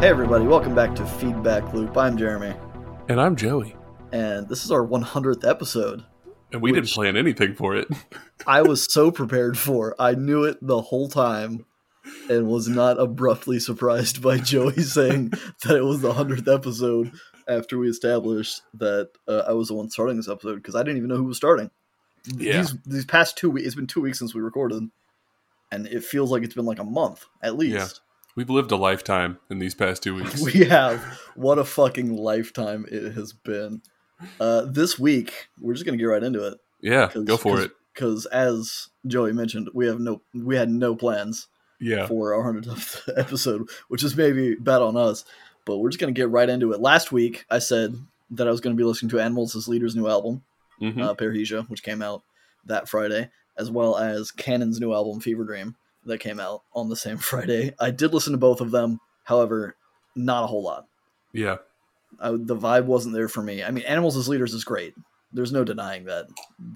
Hey, everybody, welcome back to Feedback Loop. I'm Jeremy, And I'm Joey. and this is our 100th episode. And we didn't plan anything for it. I was so prepared for. I knew it the whole time and was not abruptly surprised by Joey saying that it was the 100th episode after we established that uh, I was the one starting this episode because I didn't even know who was starting. Yeah. These, these past two weeks, it's been two weeks since we recorded, and it feels like it's been like a month at least. Yeah. We've lived a lifetime in these past two weeks. We have. What a fucking lifetime it has been. Uh, this week, we're just gonna get right into it. yeah, go for it. Because as Joey mentioned, we have no, we had no plans Yeah. for our hundredth episode, which is maybe bad on us. But we're just gonna get right into it. Last week, I said that I was gonna be listening to Animals as Leader's new album, hmm uh, Parrhesia, which came out that Friday, as well as Cannon's new album, Fever Dream, that came out on the same Friday. I did listen to both of them, however, not a whole lot. Yeah. I, the vibe wasn't there for me. I mean, Animals as Leaders is great. There's no denying that.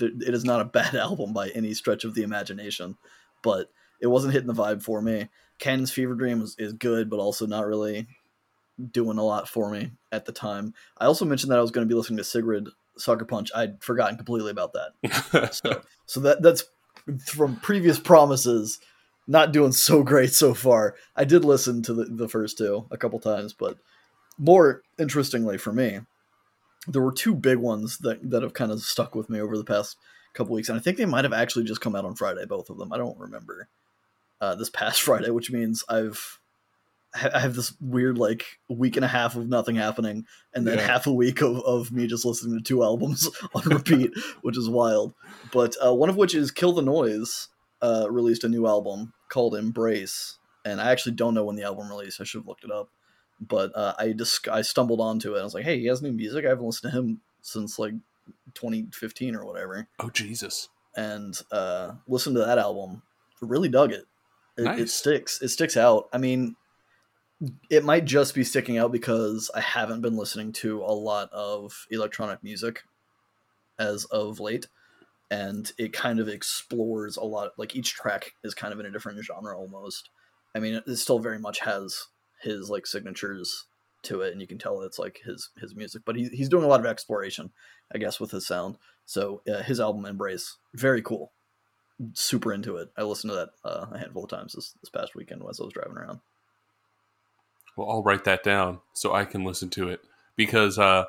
It is not a bad album by any stretch of the imagination, but it wasn't hitting the vibe for me. Ken's Fever Dream is, is good, but also not really doing a lot for me at the time. I also mentioned that I was going to be listening to Sigrid Sucker Punch. I'd forgotten completely about that. So, so that that's from previous promises. Not doing so great so far. I did listen to the, the first two a couple times, but more interestingly for me, there were two big ones that, that have kind of stuck with me over the past couple weeks, and I think they might have actually just come out on Friday, both of them. I don't remember uh, this past Friday, which means I've I have this weird like week and a half of nothing happening, and then Yeah. half a week of, of me just listening to two albums on repeat, which is wild. But uh, one of which is Kill the Noise, uh, released a new album called Embrace, and I actually don't know when the album released. I should have looked it up, but uh, I just I stumbled onto it. I was like, hey, he has new music. I haven't listened to him since like 2015 or whatever, oh, Jesus. and uh, listened to that album. Really dug it. It, it sticks. It sticks out. I mean, it might just be sticking out because I haven't been listening to a lot of electronic music as of late and it kind of explores a lot like each track is kind of in a different genre almost. I mean it still very much has his like signatures to it and you can tell it's like his his music but he, he's doing a lot of exploration i guess with his sound. So uh, his album embrace very cool. Super into it. I listened to that uh, a handful of times this, this past weekend as i was driving around. Well, I'll write that down so I can listen to it. Because, uh,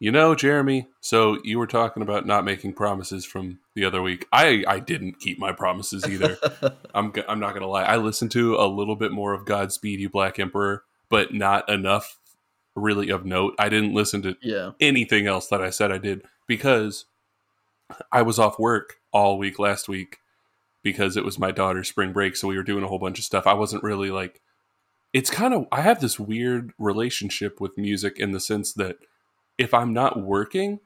you know, Jeremy, so you were talking about not making promises from the other week. I, I didn't keep my promises either. I'm, I'm not going to lie. I listened to a little bit more of Godspeed You Black Emperor, but not enough really of note. I didn't listen to yeah anything else that I said I did because I was off work all week last week because it was my daughter's spring break. So we were doing a whole bunch of stuff. I wasn't really like, it's kind of, I have this weird relationship with music in the sense that if I'm not working,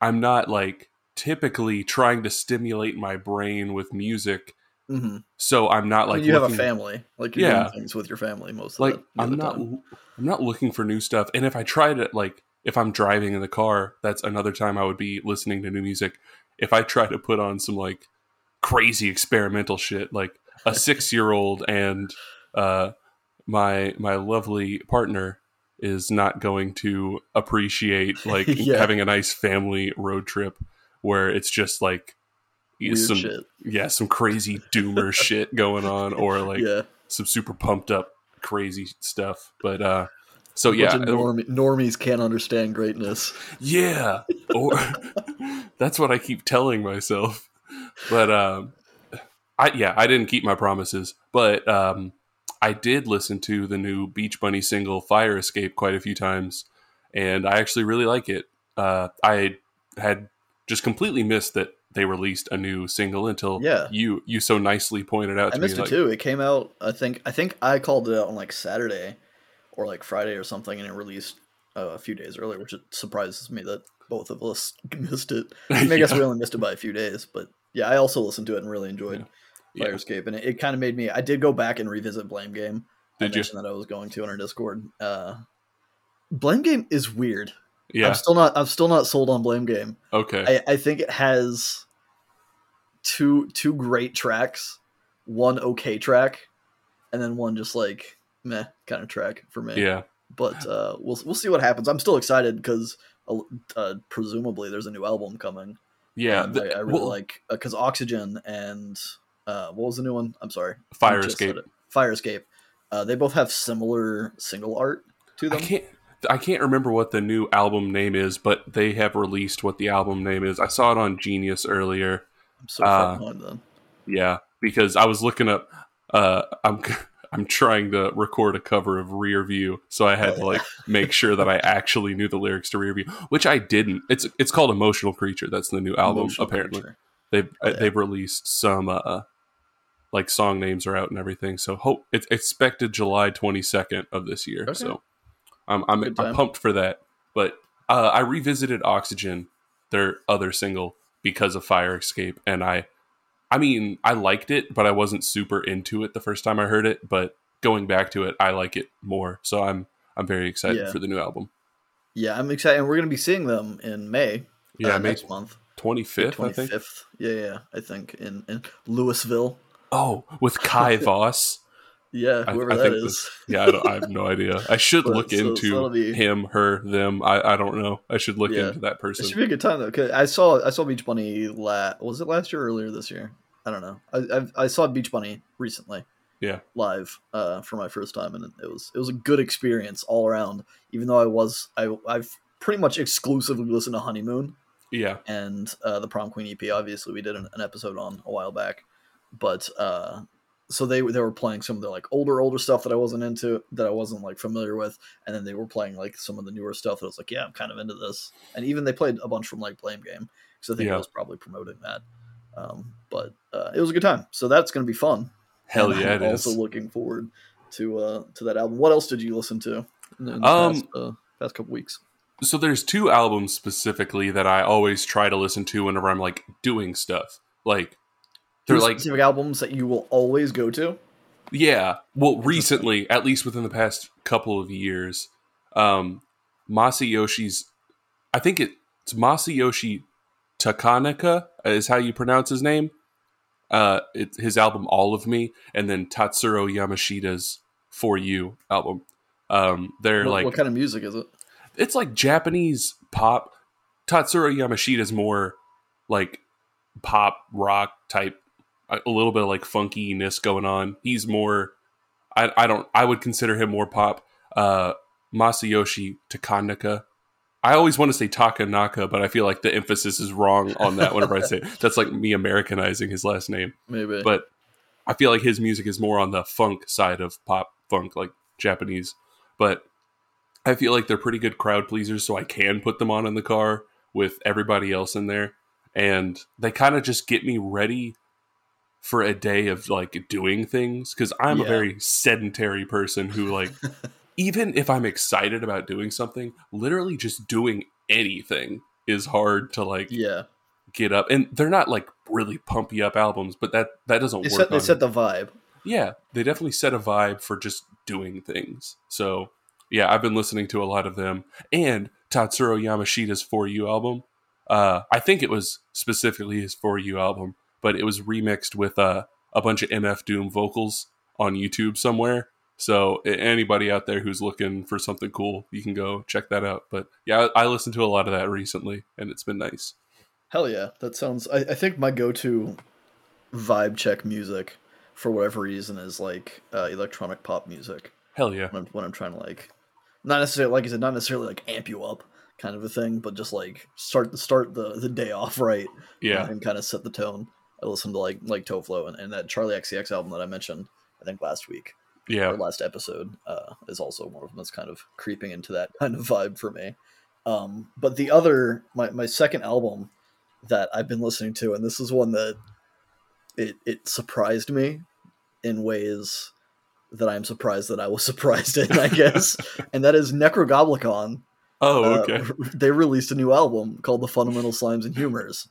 I'm not like typically trying to stimulate my brain with music. hmm So I'm not like like, you have a family like you're Yeah. doing things with your family most of like the, I'm not time. I'm not looking for new stuff. And if I try to like if I'm driving in the car, that's another time I would be listening to new music. If I try to put on some like crazy experimental shit, like a six year old and uh my my lovely partner is not going to appreciate like Yeah. having a nice family road trip where it's just like weird some shit. yeah some crazy doomer shit going on or like yeah. some super pumped up crazy stuff. But uh so yeah norm- normies can't understand greatness. Yeah. Or that's what i keep telling myself. But um i yeah i didn't keep my promises. But um i did listen to the new beach bunny single fire escape quite a few times and i actually really like it uh i had just completely missed that they released a new single until Yeah. you you so nicely pointed out I missed me it like, too. It came out. I think. I think I called it out on like Saturday, or like Friday or something, and it released uh, a few days earlier, which it surprises me that both of us missed it. I, mean, I guess we only missed it by a few days, but yeah, I also listened to it and really enjoyed Yeah. Escape, and it, it kind of made me. I did go back and revisit Blame Game. I Did you? that I was going to on our Discord. Uh, Blame Game is weird. yeah I'm still not. I'm still not sold on Blame Game. okay I, I think it has two two great tracks, one okay track, and then one just like meh kind of track for me. Yeah. But uh, we'll we'll see what happens. I'm still excited because uh, presumably there's a new album coming. Yeah. The- I, I really well, like because Oxygen and uh, what was the new one? I'm sorry, Fire I Escape. Fire Escape. Uh, they both have similar single art to I them. can't I can't remember what the new album name is, but they have released what the album name is. I saw it on Genius earlier. I'm so uh, far then. Yeah, because I was looking up. Uh, I'm I'm trying to record a cover of Rear View, so I had Oh, to like make sure that I actually knew the lyrics to Rear View, which I didn't. It's it's called Emotional Creature. That's the new album. Emotional apparently, Creature. they've Oh, yeah. they've released some uh like song names are out and everything. So hope it's expected July 22nd of this year. Okay. So I'm I'm, I'm pumped for that. But uh, I revisited Oxygen, their other single, because of Fire Escape, and I I mean I liked it, but I wasn't super into it the first time I heard it. But going back to it, I like it more. So I'm I'm very excited Yeah. for the new album. Yeah, I'm excited. And we're going to be seeing them in May. Yeah, uh, May next month. 25th, I think. 25th. Yeah, yeah, I think in, in Louisville. Oh, with Kai Voss. Yeah, whoever I that think is. this- Yeah, I, don't, I have no idea. I should But- look so- into be- him, her, them. I, I don't know. I should look Yeah. into that person. It should be a good time though. Cause I saw I saw Beach Bunny la was it last year or earlier this year? I don't know. I I've, I saw Beach Bunny recently. Yeah. live uh, for my first time, and it was it was a good experience all around. Even though I was I I've pretty much exclusively listened to Honeymoon yeah, and uh, the Prom Queen EP. Obviously, we did an, an episode on a while back, but uh, so they they were playing some of the like older older stuff that I wasn't into that I wasn't like familiar with, and then they were playing like some of the newer stuff that I was like, yeah, I'm kind of into this. And even they played a bunch from like Blame Game because I think Yeah. I was probably promoting that. Um, but uh, it was a good time, so that's gonna be fun. hell And yeah, I'm it is. also looking forward to uh to that album. What else did you listen to in the Um, past, uh, past couple weeks? so there's two albums specifically that I always try to listen to whenever I'm like doing stuff. Like they're like specific albums that you will always go to. Yeah. Well, recently, at least within the past couple of years, um, Masayoshi's, I think it's Masayoshi Takanaka is how you pronounce his name. Uh, it's his album All of Me, and then Tatsuro Yamashita's For You album. Um, they're What, like what kind of music is it? it's like Japanese pop. Tatsuro Yamashita's more like pop rock type, a little bit of like funkiness going on. He's more, I, I don't, I would consider him more pop. Uh, Masayoshi Takanaka. I always want to say Takanaka, but I feel like the emphasis is wrong on that whenever I say it. That's like me Americanizing his last name Maybe. but I feel like his music is more on the funk side of pop funk, like Japanese. But I feel like they're pretty good crowd pleasers, so I can put them on in the car with everybody else in there, and they kind of just get me ready for a day of like doing things because I'm a very sedentary person who like even if I'm excited about doing something, literally just doing anything is hard to like yeah, get up. And they're not like really pumpy up albums but that that doesn't they work set they set the vibe. yeah they definitely set a vibe for just doing things. So yeah i've been listening to a lot of them. And tatsuro yamashita's for you album uh i think it was specifically his for you album but it was remixed with uh, a bunch of mf doom vocals on youtube somewhere so anybody out there who's looking for something cool you can go check that out but yeah i, I listened to a lot of that recently and it's been nice Hell yeah, that sounds. I, I think my go-to vibe check music, for whatever reason, is like uh, electronic pop music. hell yeah When I'm, when I'm trying to like, not necessarily like I said, not necessarily like amp you up kind of a thing, but just like start the start the the day off right. yeah and, and kind of set the tone. I listened to like like Toflo and, and that Charli XCX album that I mentioned. I think last week yeah or last episode uh, is also one of them that's kind of creeping into that kind of vibe for me. Um, but the other, my, my second album that I've been listening to, and this is one that it, it surprised me in ways that I'm surprised that I was surprised in, I guess, and that is Necrogoblikon. Oh, Uh, okay. they released a new album called The Fundamental Slimes and Humors.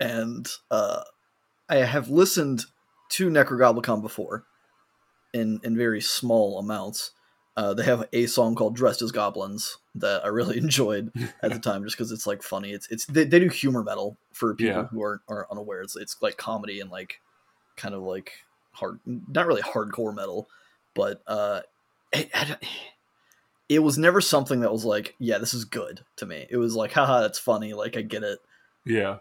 And uh, I have listened to Necrogoblikon before in, in very small amounts. Uh, they have a song called "Dressed as Goblins" that I really enjoyed at the time, just because it's like funny. It's it's they, they do humor metal for people Yeah. who aren't are unaware. It's it's like comedy and like kind of like hard, not really hardcore metal, but uh, it, it was never something that was like, yeah, this is good to me. It was like, haha, that's funny. Like I get it. Yeah.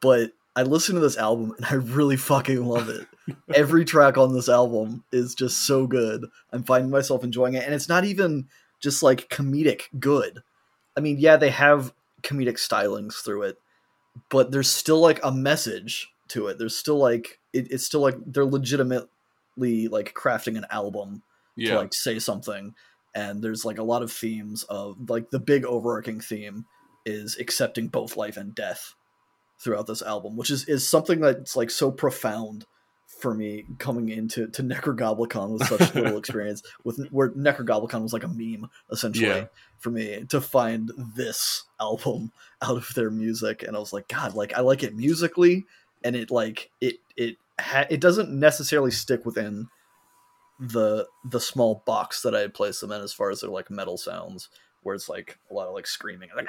But I listen to this album and I really fucking love it. Every track on this album is just so good. I'm finding myself enjoying it, and it's not even just like comedic good. I mean, yeah, they have comedic stylings through it, but there's still like a message to it. There's still like it, it's still like they're legitimately like crafting an album Yeah. to like say something and there's like a lot of themes of like the big overarching theme is accepting both life and death throughout this album which is is something that's like so profound for me coming into to Necrogoblikon with such little experience with where Necrogoblikon was like a meme essentially Yeah. for me to find this album out of their music and I was like god like I like it musically and it like it it ha- it doesn't necessarily stick within the the small box that I had placed them in as far as their like metal sounds where it's like a lot of like screaming like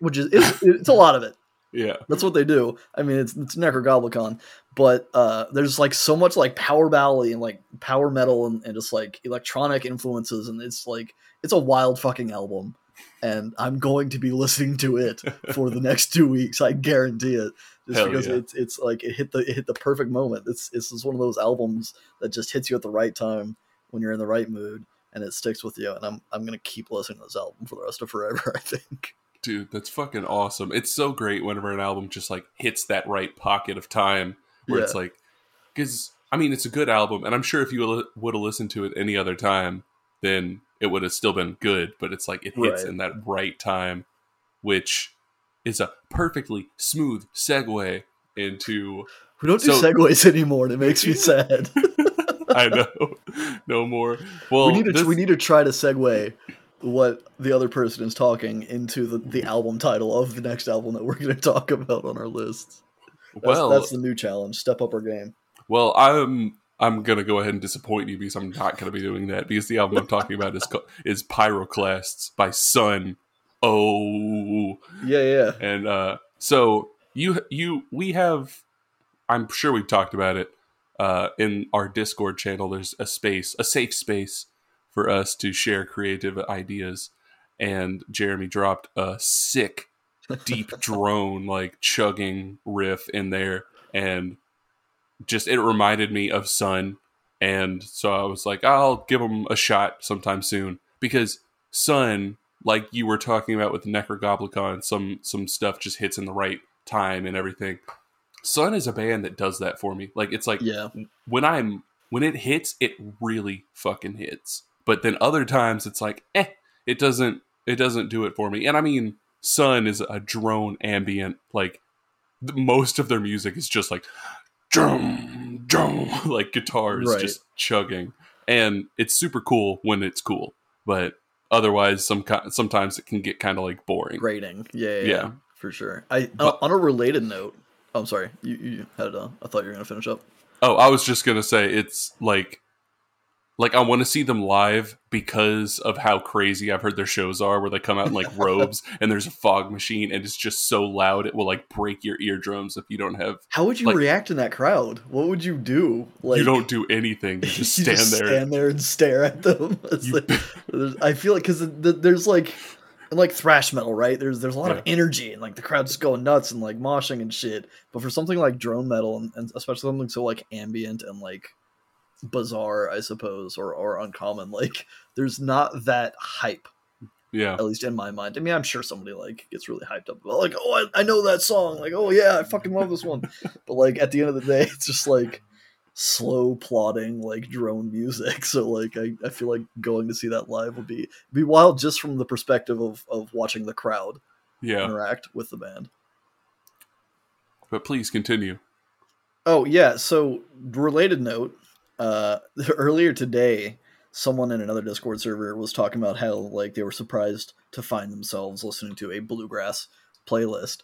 which is it's, it's a lot of it yeah. that's what they do. I mean, it's it's Necrogoblikon, but uh, there's like so much like power ballad and like power metal and, and just like electronic influences, and it's like it's a wild fucking album. And I'm going to be listening to it for the next two weeks. I guarantee it, just Hell because yeah. it's it's like it hit the it hit the perfect moment. It's it's just one of those albums that just hits you at the right time when you're in the right mood, and it sticks with you. And I'm I'm gonna keep listening to this album for the rest of forever. I think. Dude, that's fucking awesome. It's so great whenever an album just like hits that right pocket of time where it's like, because I mean, it's a good album, and I'm sure if you would have listened to it any other time, then it would have still been good. But it's like it hits Right. in that right time, which is a perfectly smooth segue into. We don't do So- segues anymore, and it makes me sad. I know, no more. Well, we need to this- we need to try to segue what the other person is talking into the, the album title of the next album that we're going to talk about on our list. That's, well, that's the new challenge. Step up our game. Well, I'm I'm gonna go ahead and disappoint you because I'm not gonna be doing that because the album I'm talking about is co- is Pyroclasts by Sun. Oh, Yeah, yeah. and uh, so you you we have I'm sure we've talked about it uh, in our Discord channel. There's a space, a safe space for us to share creative ideas, and Jeremy dropped a sick deep drone like chugging riff in there. And just it reminded me of Sun. And so I was like I'll give him a shot sometime soon. Because Sun like you were talking about with Necrogoblikon some some stuff just hits in the right time and everything. Sun is a band that does that for me. Like it's like Yeah. when I'm when it hits, it really fucking hits. But then other times it's like, eh, it doesn't it doesn't do it for me. And I mean, Sun is a drone ambient. Like most of their music is just like drum drum like guitars Right. just chugging, and it's super cool when it's cool. But otherwise, some sometimes it can get kind of like boring. Rating. Yeah, yeah, Yeah. yeah, for sure. I But- on a related note. Oh, I'm sorry. You you had a, i thought you were going to finish up. Oh, I was just gonna say it's like, like I want to see them live because of how crazy I've heard their shows are, where they come out in like robes and there's a fog machine and it's just so loud it will like break your eardrums if you don't have. How would you Like- react in that crowd? What would you do? Like you don't do anything. You just you stand just there. stand there and stare at them. You- like- I feel like because there's like like thrash metal, right? There's there's a lot of energy and like the crowd's just going nuts and like moshing and shit. But for something like drone metal and, and especially something so like ambient and like bizarre, I suppose, or or uncommon, like there's not that hype yeah, at least in my mind. I mean, I'm sure somebody like gets really hyped up about like, oh, I, I know that song. Like, oh yeah, I fucking love this one. but like at the end of the day, it's just like slow plodding like drone music. So like I, I feel like going to see that live would be be wild just from the perspective of of watching the crowd yeah. interact with the band. But please continue. Oh yeah, so related note, uh earlier today someone in another Discord server was talking about how like they were surprised to find themselves listening to a bluegrass playlist.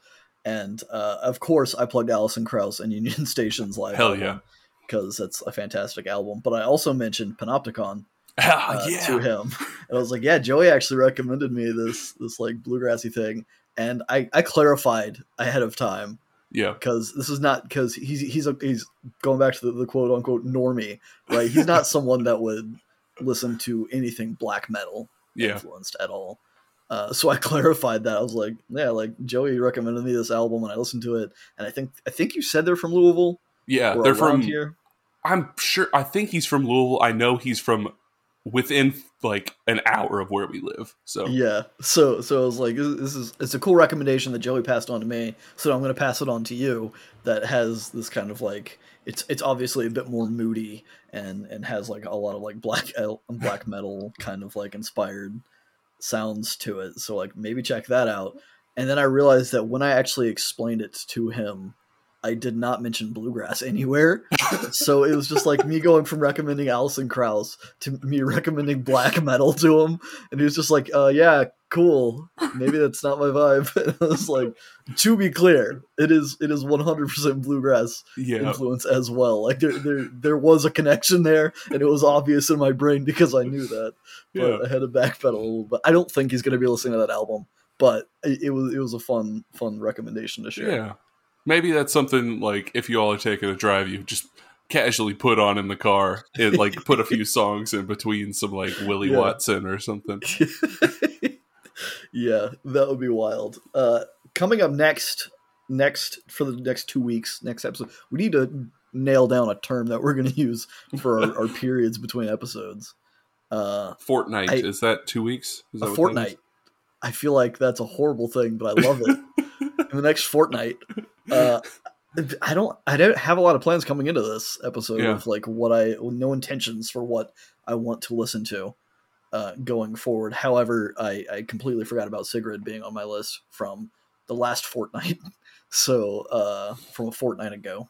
And uh, of course, I plugged Alison Krauss and Union Station's live Hell yeah. because that's a fantastic album. But I also mentioned Panopticon Ah, uh, yeah. to him, and I was like, "Yeah, Joey actually recommended me this this like bluegrassy thing," and I I clarified ahead of time Yeah. because this is not because he's he's a, he's going back to the, the quote unquote normie, right? He's not someone that would listen to anything black metal Yeah. influenced at all. Uh, so I clarified that I was like, yeah, like Joey recommended me this album and I listened to it, and I think I think you said they're from Louisville. Yeah. They're from here. I'm sure I think he's from Louisville. I know he's from within like an hour of where we live. So Yeah. So so I was like, this is it's a cool recommendation that Joey passed on to me. So I'm to pass it on to you. That has this kind of like it's it's obviously a bit more moody and and has like a lot of like black black metal kind of like inspired sounds to it. So like maybe check that out. And then I realized that when I actually explained it to him, I did not mention bluegrass anywhere. so it was just like me going from recommending Alison Krauss to me recommending black metal to him, and he was just like, "Uh, yeah, cool. Maybe that's not my vibe." And I was like, "To be clear, it is it is one hundred percent bluegrass yeah. influence as well. Like there there there was a connection there, and it was obvious in my brain because I knew that. But Yeah. I had to backpedal a little bit. I don't think he's going to be listening to that album, but it, it was it was a fun fun recommendation to share. Yeah. Maybe that's something like if you all are taking a drive, you just casually put on in the car and like put a few songs in between some like Willie Yeah. Watson or something. yeah, that would be wild. Uh, coming up next, next for the next two weeks, next episode, we need to nail down a term that we're going to use for our, our periods between episodes. Uh, Fortnight I- is that two weeks? Is a fortnight. I feel like that's a horrible thing, but I love it. In the next fortnight, uh, I don't, I don't have a lot of plans coming into this episode Yeah. of like what I, no intentions for what I want to listen to uh, going forward. However, I, I completely forgot about Sigrid being on my list from the last fortnight. So uh, from a fortnight ago,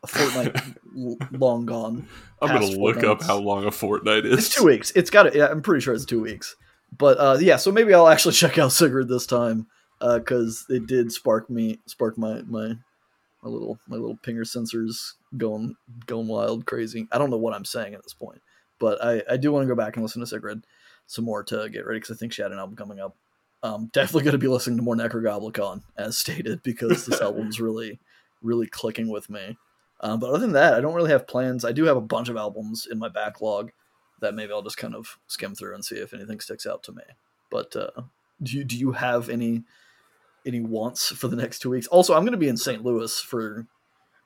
a fortnight long gone. I'm gonna look up how long a fortnight is. It's two weeks. It's got. Yeah, I'm pretty sure it's two weeks. But uh, yeah, so maybe I'll actually check out Sigrid this time because it did spark me, spark my my my little my little pinger sensors going going wild, crazy. I don't know what I'm saying at this point, but I I do want to go back and listen to Sigrid some more to get ready because I think she had an album coming up. Um, definitely going to be listening to more Necrogoblikon as stated because this album's really really clicking with me. Um, but other than that, I don't really have plans. I do have a bunch of albums in my backlog that maybe I'll just kind of skim through and see if anything sticks out to me. But uh, do you do you have any any wants for the next two weeks? Also, I'm going to be in St. Louis for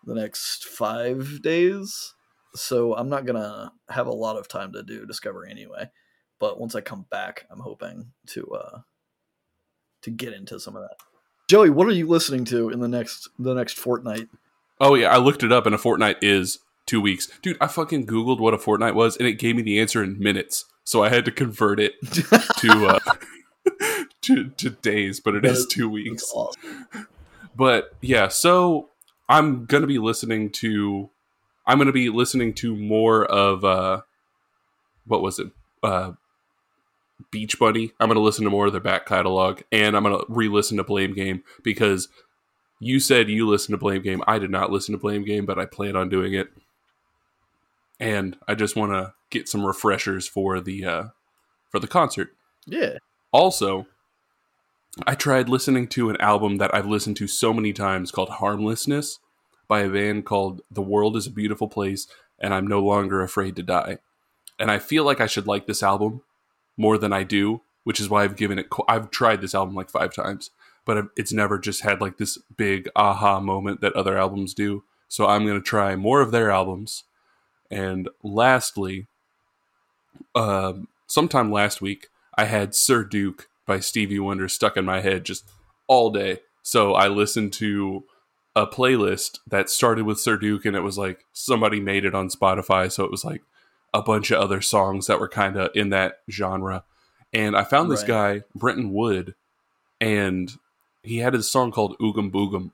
the next five days, so I'm not going to have a lot of time to do discovery anyway. But once I come back, I'm hoping to uh, to get into some of that. Joey, what are you listening to in the next the next fortnight? Oh yeah, I looked it up, and a fortnight is two weeks. Dude, I fucking googled what a fortnight was, and it gave me the answer in minutes. So I had to convert it to uh, to, to days, but it That is two weeks. awesome. But yeah, so I'm gonna be listening to. I'm gonna be listening to more of uh, what was it? Uh, Beach Bunny. I'm gonna listen to more of their back catalog, and I'm gonna re-listen to Blame Game because you said you listened to Blame Game. I did not listen to Blame Game, but I plan on doing it, and I just want to get some refreshers for the uh, for the concert. Yeah. Also, I tried listening to an album that I've listened to so many times called Harmlessness by a band called The World is a Beautiful Place and I'm No Longer Afraid to Die. And I feel like I should like this album more than I do, which is why I've given it I've tried this album like 5 times, but it's never just had like this big aha moment that other albums do. So I'm going to try more of their albums. And lastly, um, sometime last week, I had Sir Duke by Stevie Wonder stuck in my head just all day. So I listened to a playlist that started with Sir Duke, and it was like somebody made it on Spotify. So it was like a bunch of other songs that were kind of in that genre. And I found this Right. guy, Brenton Wood, and he had a song called Oogum Boogum.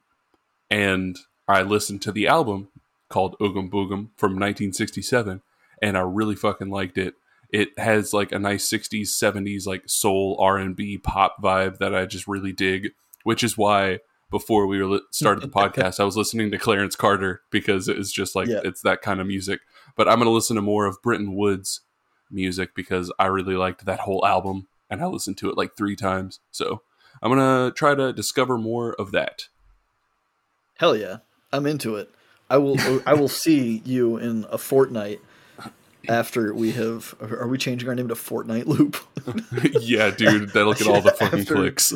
And I listened to the album called Oogum Boogum from 1967, and I really fucking liked it it has like a nice 60s 70s like soul r&b pop vibe that i just really dig which is why before we li- started the podcast i was listening to clarence carter because it's just like Yeah. it's that kind of music but i'm going to listen to more of Brenton Wood's music because i really liked that whole album and i listened to it like three times so i'm going to try to discover more of that Hell yeah, I'm into it. I will. I will see you in a fortnight after we have. Are we changing our name to Fortnite Loop? yeah, dude, that'll get all the fucking After- clicks.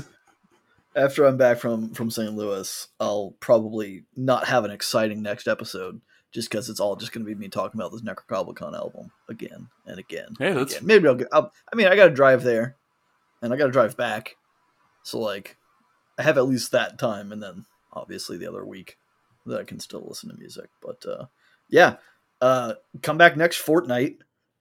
after I'm back from from St. Louis, I'll probably not have an exciting next episode. Just because it's all just going to be me talking about this Necrogoblikon album again and again. Hey, that's again. maybe I'll get. I'll, I mean, I got to drive there, and I got to drive back. So like, I have at least that time, and then obviously the other week that I can still listen to music. But uh, yeah, uh, come back next fortnight,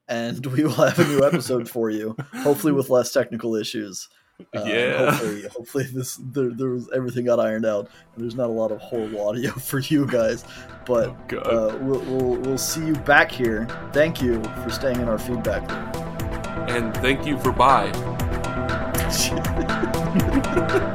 and we will have a new episode for you. Hopefully with less technical issues. Uh, Yeah. Hopefully, hopefully this there, there was everything got ironed out, and there's not a lot of horrible audio for you guys. But God. uh, we'll, we'll we'll see you back here. Thank you for staying in our feedback loop. and thank you for bye.